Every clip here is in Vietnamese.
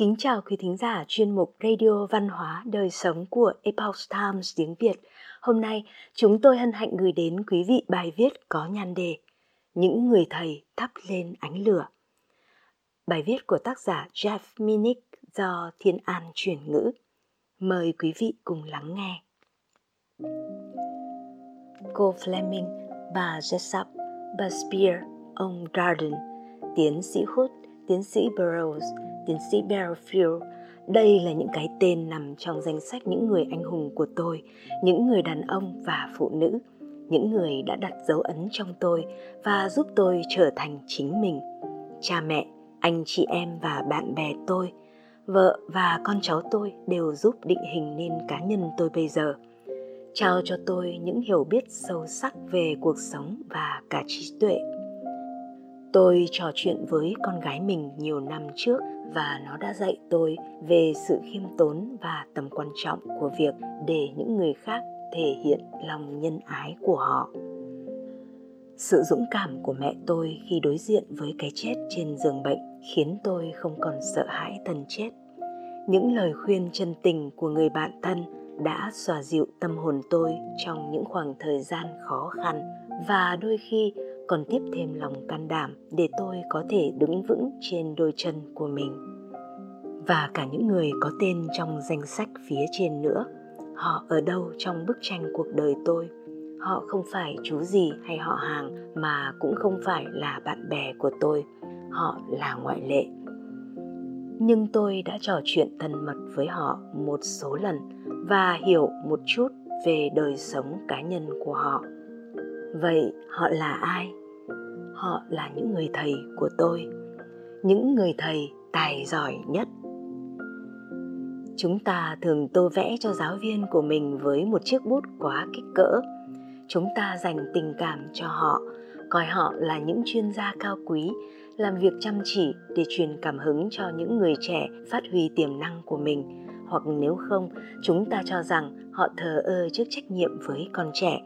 Kính chào quý thính giả chuyên mục Radio Văn hóa Đời Sống của Epoch Times tiếng Việt. Hôm nay, chúng tôi hân hạnh gửi đến quý vị bài viết có nhan đề Những người thầy thắp lên ánh lửa. Bài viết của tác giả Jeff Minnick do Thiên An chuyển ngữ. Mời quý vị cùng lắng nghe. Cô Fleming, bà Jessup, bà Spear, ông Garden, tiến sĩ Hood, tiến sĩ Burroughs, tiến sĩ Bearfield. Đây là những cái tên nằm trong danh sách những người anh hùng của tôi, những người đàn ông và phụ nữ, những người đã đặt dấu ấn trong tôi và giúp tôi trở thành chính mình. Cha mẹ, anh chị em và bạn bè tôi, vợ và con cháu tôi đều giúp định hình nên cá nhân tôi bây giờ trao cho tôi những hiểu biết sâu sắc về cuộc sống và cả trí tuệ tôi trò chuyện với con gái mình nhiều năm trước và nó đã dạy tôi về sự khiêm tốn và tầm quan trọng của việc để những người khác thể hiện lòng nhân ái của họ. Sự dũng cảm của mẹ tôi khi đối diện với cái chết trên giường bệnh khiến tôi không còn sợ hãi thần chết. Những lời khuyên chân tình của người bạn thân đã xòa dịu tâm hồn tôi trong những khoảng thời gian khó khăn và đôi khi còn tiếp thêm lòng can đảm để tôi có thể đứng vững trên đôi chân của mình. Và cả những người có tên trong danh sách phía trên nữa, họ ở đâu trong bức tranh cuộc đời tôi? Họ không phải chú gì hay họ hàng, mà cũng không phải là bạn bè của tôi. Họ là ngoại lệ. Nhưng tôi đã trò chuyện thân mật với họ một số lần và hiểu một chút về đời sống cá nhân của họ. Vậy họ là ai? Họ là những người thầy của tôi, những người thầy tài giỏi nhất. Chúng ta thường tô vẽ cho giáo viên của mình với một chiếc bút quá kích cỡ. Chúng ta dành tình cảm cho họ, coi họ là những chuyên gia cao quý, làm việc chăm chỉ để truyền cảm hứng cho những người trẻ phát huy tiềm năng của mình. Hoặc nếu không, chúng ta cho rằng họ thờ ơ trước trách nhiệm với con trẻ,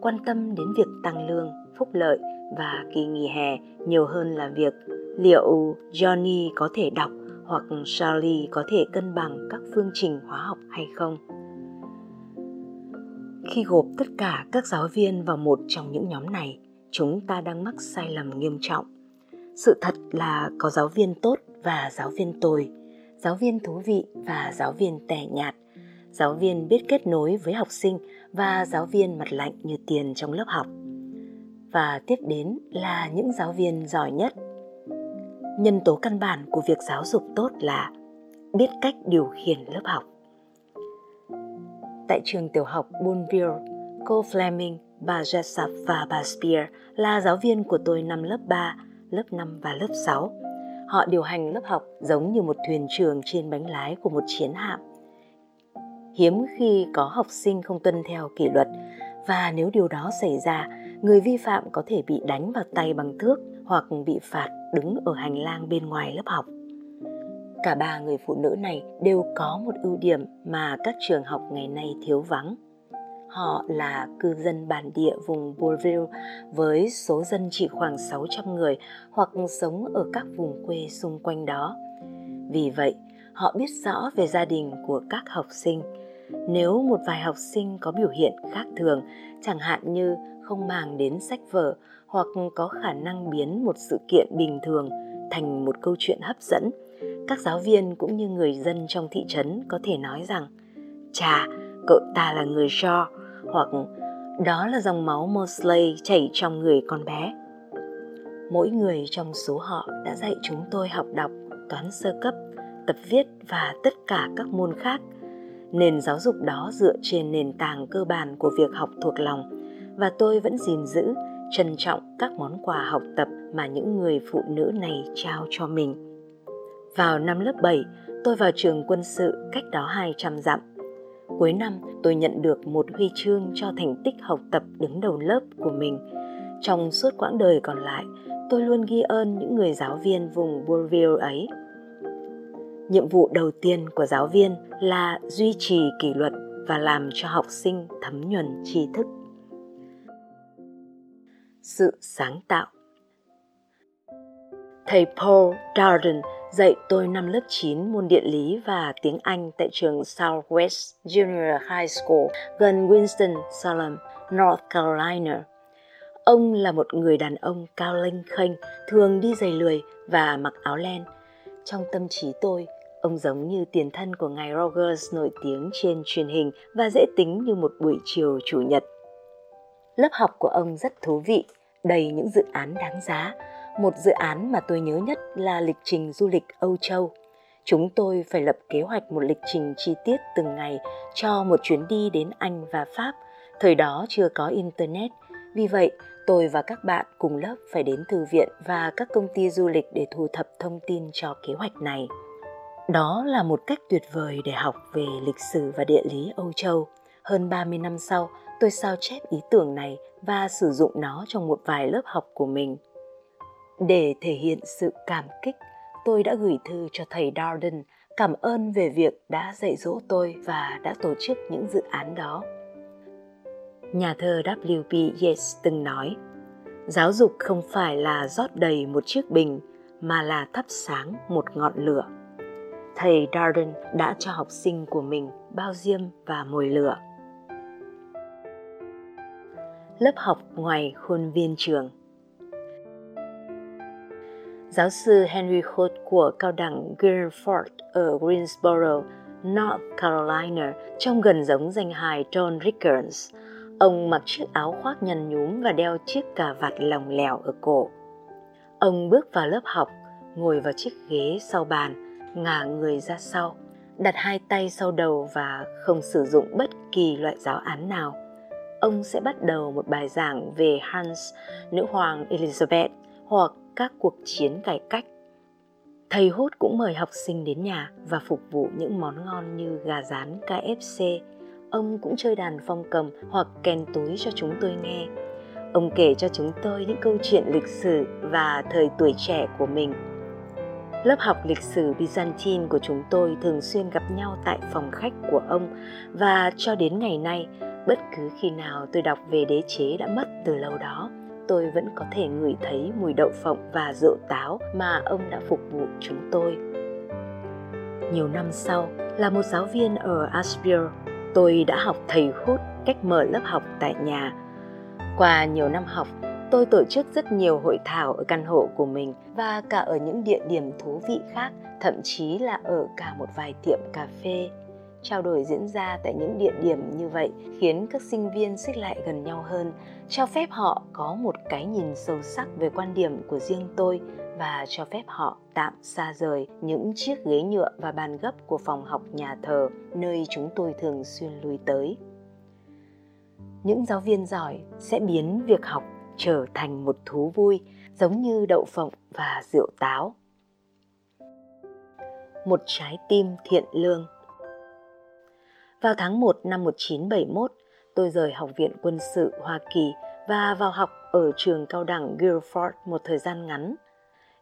quan tâm đến việc tăng lương phúc lợi và kỳ nghỉ hè nhiều hơn là việc liệu johnny có thể đọc hoặc charlie có thể cân bằng các phương trình hóa học hay không. Khi gộp tất cả các giáo viên vào một trong những nhóm này, chúng ta đang mắc sai lầm nghiêm trọng. Sự thật là có giáo viên tốt và giáo viên tồi, giáo viên thú vị và giáo viên tẻ nhạt, giáo viên biết kết nối với học sinh và giáo viên mặt lạnh như tiền trong lớp học và tiếp đến là những giáo viên giỏi nhất nhân tố căn bản của việc giáo dục tốt là biết cách điều khiển lớp học tại trường tiểu học Bonville, cô Fleming, bà Jessup và bà Spear là giáo viên của tôi năm lớp 3, lớp 5 và lớp 6. Họ điều hành lớp học giống như một thuyền trưởng trên bánh lái của một chiến hạm. Hiếm khi có học sinh không tuân theo kỷ luật và nếu điều đó xảy ra, người vi phạm có thể bị đánh vào tay bằng thước hoặc bị phạt đứng ở hành lang bên ngoài lớp học. Cả ba người phụ nữ này đều có một ưu điểm mà các trường học ngày nay thiếu vắng. Họ là cư dân bản địa vùng Bourville với số dân chỉ khoảng 600 người hoặc sống ở các vùng quê xung quanh đó. Vì vậy, họ biết rõ về gia đình của các học sinh. Nếu một vài học sinh có biểu hiện khác thường, chẳng hạn như không màng đến sách vở hoặc có khả năng biến một sự kiện bình thường thành một câu chuyện hấp dẫn. Các giáo viên cũng như người dân trong thị trấn có thể nói rằng, chà, cậu ta là người shaw, hoặc, đó là dòng máu mosley chảy trong người con bé. Mỗi người trong số họ đã dạy chúng tôi học đọc, toán sơ cấp, tập viết và tất cả các môn khác. Nền giáo dục đó dựa trên nền tảng cơ bản của việc học thuộc lòng và tôi vẫn gìn giữ trân trọng các món quà học tập mà những người phụ nữ này trao cho mình. Vào năm lớp 7, tôi vào trường quân sự cách đó 200 dặm. Cuối năm, tôi nhận được một huy chương cho thành tích học tập đứng đầu lớp của mình. Trong suốt quãng đời còn lại, tôi luôn ghi ơn những người giáo viên vùng Bourville ấy. Nhiệm vụ đầu tiên của giáo viên là duy trì kỷ luật và làm cho học sinh thấm nhuần tri thức sự sáng tạo. Thầy Paul Darden dạy tôi năm lớp 9 môn địa lý và tiếng Anh tại trường Southwest Junior High School gần Winston-Salem, North Carolina. Ông là một người đàn ông cao lênh khênh, thường đi giày lười và mặc áo len. Trong tâm trí tôi, ông giống như tiền thân của ngài Rogers nổi tiếng trên truyền hình và dễ tính như một buổi chiều chủ nhật. Lớp học của ông rất thú vị, đầy những dự án đáng giá. Một dự án mà tôi nhớ nhất là lịch trình du lịch Âu Châu. Chúng tôi phải lập kế hoạch một lịch trình chi tiết từng ngày cho một chuyến đi đến Anh và Pháp. Thời đó chưa có Internet, vì vậy tôi và các bạn cùng lớp phải đến thư viện và các công ty du lịch để thu thập thông tin cho kế hoạch này. Đó là một cách tuyệt vời để học về lịch sử và địa lý Âu Châu. Hơn 30 năm sau, tôi sao chép ý tưởng này và sử dụng nó trong một vài lớp học của mình. Để thể hiện sự cảm kích, tôi đã gửi thư cho thầy Darden cảm ơn về việc đã dạy dỗ tôi và đã tổ chức những dự án đó. Nhà thơ W.B. Yeats từng nói, giáo dục không phải là rót đầy một chiếc bình mà là thắp sáng một ngọn lửa. Thầy Darden đã cho học sinh của mình bao diêm và mồi lửa. Lớp học ngoài khuôn viên trường Giáo sư Henry Holt của cao đẳng Guilford ở Greensboro, North Carolina, trông gần giống danh hài John Rickards. Ông mặc chiếc áo khoác nhăn nhúm và đeo chiếc cà vạt lỏng lẻo ở cổ. Ông bước vào lớp học, ngồi vào chiếc ghế sau bàn, ngả người ra sau, đặt hai tay sau đầu và không sử dụng bất kỳ loại giáo án nào. Ông sẽ bắt đầu một bài giảng về Hans, nữ hoàng Elizabeth hoặc các cuộc chiến cải cách. Thầy hút cũng mời học sinh đến nhà và phục vụ những món ngon như gà rán KFC. Ông cũng chơi đàn phong cầm hoặc kèn túi cho chúng tôi nghe. Ông kể cho chúng tôi những câu chuyện lịch sử và thời tuổi trẻ của mình. Lớp học lịch sử Byzantine của chúng tôi thường xuyên gặp nhau tại phòng khách của ông và cho đến ngày nay, bất cứ khi nào tôi đọc về đế chế đã mất từ lâu đó, tôi vẫn có thể ngửi thấy mùi đậu phộng và rượu táo mà ông đã phục vụ chúng tôi. Nhiều năm sau, là một giáo viên ở Asheville, tôi đã học thầy hút cách mở lớp học tại nhà. Qua nhiều năm học, tôi tổ chức rất nhiều hội thảo ở căn hộ của mình và cả ở những địa điểm thú vị khác, thậm chí là ở cả một vài tiệm cà phê trao đổi diễn ra tại những địa điểm như vậy khiến các sinh viên xích lại gần nhau hơn, cho phép họ có một cái nhìn sâu sắc về quan điểm của riêng tôi và cho phép họ tạm xa rời những chiếc ghế nhựa và bàn gấp của phòng học nhà thờ nơi chúng tôi thường xuyên lui tới. Những giáo viên giỏi sẽ biến việc học trở thành một thú vui, giống như đậu phộng và rượu táo. Một trái tim thiện lương vào tháng 1 năm 1971, tôi rời Học viện Quân sự Hoa Kỳ và vào học ở trường cao đẳng Guilford một thời gian ngắn.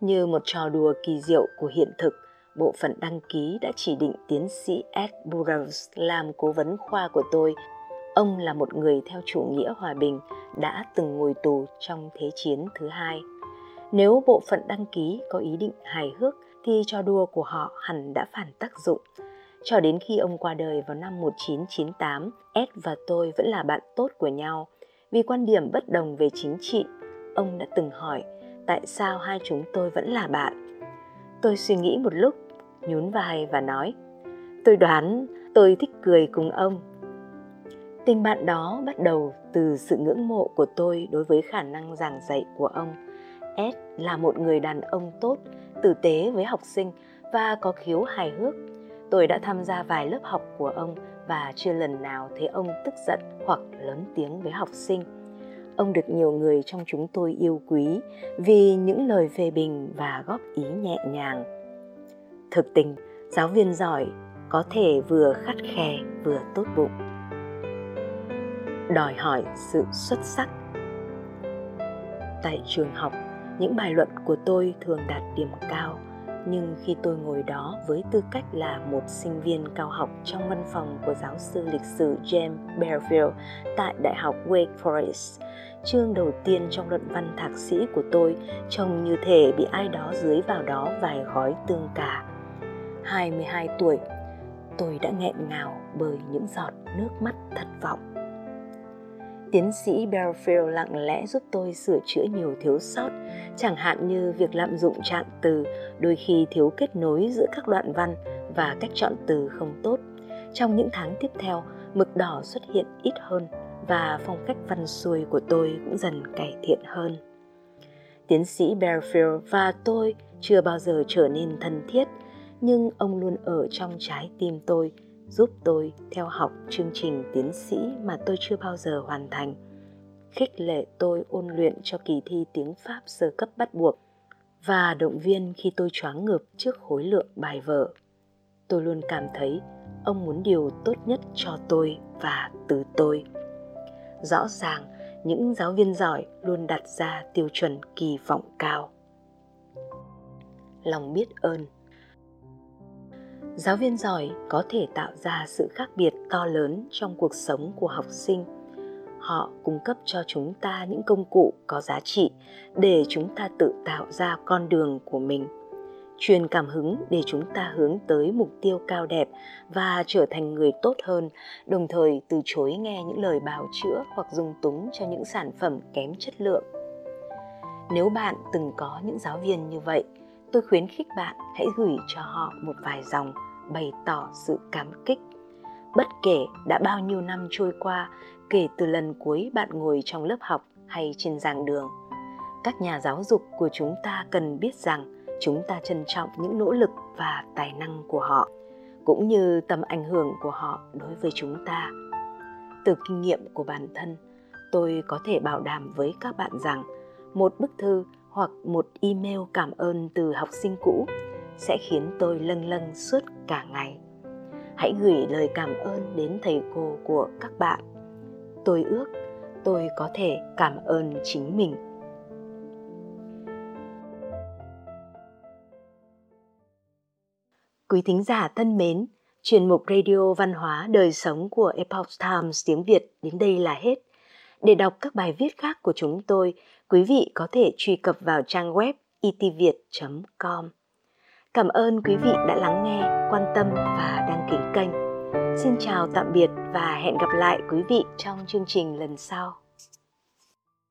Như một trò đùa kỳ diệu của hiện thực, bộ phận đăng ký đã chỉ định tiến sĩ Ed Burroughs làm cố vấn khoa của tôi. Ông là một người theo chủ nghĩa hòa bình, đã từng ngồi tù trong Thế chiến thứ hai. Nếu bộ phận đăng ký có ý định hài hước thì trò đùa của họ hẳn đã phản tác dụng cho đến khi ông qua đời vào năm 1998, Ed và tôi vẫn là bạn tốt của nhau. Vì quan điểm bất đồng về chính trị, ông đã từng hỏi tại sao hai chúng tôi vẫn là bạn. Tôi suy nghĩ một lúc, nhún vai và nói, tôi đoán tôi thích cười cùng ông. Tình bạn đó bắt đầu từ sự ngưỡng mộ của tôi đối với khả năng giảng dạy của ông. Ed là một người đàn ông tốt, tử tế với học sinh và có khiếu hài hước Tôi đã tham gia vài lớp học của ông và chưa lần nào thấy ông tức giận hoặc lớn tiếng với học sinh. Ông được nhiều người trong chúng tôi yêu quý vì những lời phê bình và góp ý nhẹ nhàng. Thực tình, giáo viên giỏi có thể vừa khắt khe vừa tốt bụng. Đòi hỏi sự xuất sắc. Tại trường học, những bài luận của tôi thường đạt điểm cao nhưng khi tôi ngồi đó với tư cách là một sinh viên cao học trong văn phòng của giáo sư lịch sử James Bearfield tại Đại học Wake Forest, chương đầu tiên trong luận văn thạc sĩ của tôi trông như thể bị ai đó dưới vào đó vài gói tương cà. 22 tuổi, tôi đã nghẹn ngào bởi những giọt nước mắt thất vọng. Tiến sĩ Belfield lặng lẽ giúp tôi sửa chữa nhiều thiếu sót, chẳng hạn như việc lạm dụng trạng từ, đôi khi thiếu kết nối giữa các đoạn văn và cách chọn từ không tốt. Trong những tháng tiếp theo, mực đỏ xuất hiện ít hơn và phong cách văn xuôi của tôi cũng dần cải thiện hơn. Tiến sĩ Belfield và tôi chưa bao giờ trở nên thân thiết, nhưng ông luôn ở trong trái tim tôi – giúp tôi theo học chương trình tiến sĩ mà tôi chưa bao giờ hoàn thành. Khích lệ tôi ôn luyện cho kỳ thi tiếng pháp sơ cấp bắt buộc và động viên khi tôi choáng ngợp trước khối lượng bài vở. Tôi luôn cảm thấy ông muốn điều tốt nhất cho tôi và từ tôi. Rõ ràng, những giáo viên giỏi luôn đặt ra tiêu chuẩn kỳ vọng cao. Lòng biết ơn giáo viên giỏi có thể tạo ra sự khác biệt to lớn trong cuộc sống của học sinh. Họ cung cấp cho chúng ta những công cụ có giá trị để chúng ta tự tạo ra con đường của mình, truyền cảm hứng để chúng ta hướng tới mục tiêu cao đẹp và trở thành người tốt hơn, đồng thời từ chối nghe những lời bào chữa hoặc dùng túng cho những sản phẩm kém chất lượng. Nếu bạn từng có những giáo viên như vậy, tôi khuyến khích bạn hãy gửi cho họ một vài dòng bày tỏ sự cảm kích. Bất kể đã bao nhiêu năm trôi qua, kể từ lần cuối bạn ngồi trong lớp học hay trên giảng đường, các nhà giáo dục của chúng ta cần biết rằng chúng ta trân trọng những nỗ lực và tài năng của họ, cũng như tầm ảnh hưởng của họ đối với chúng ta. Từ kinh nghiệm của bản thân, tôi có thể bảo đảm với các bạn rằng một bức thư hoặc một email cảm ơn từ học sinh cũ sẽ khiến tôi lâng lâng suốt cả ngày. Hãy gửi lời cảm ơn đến thầy cô của các bạn. Tôi ước tôi có thể cảm ơn chính mình. Quý thính giả thân mến, chuyên mục radio văn hóa đời sống của epoch times tiếng việt đến đây là hết. Để đọc các bài viết khác của chúng tôi, quý vị có thể truy cập vào trang web e itviet com. Cảm ơn quý vị đã lắng nghe, quan tâm và đăng ký kênh. Xin chào tạm biệt và hẹn gặp lại quý vị trong chương trình lần sau.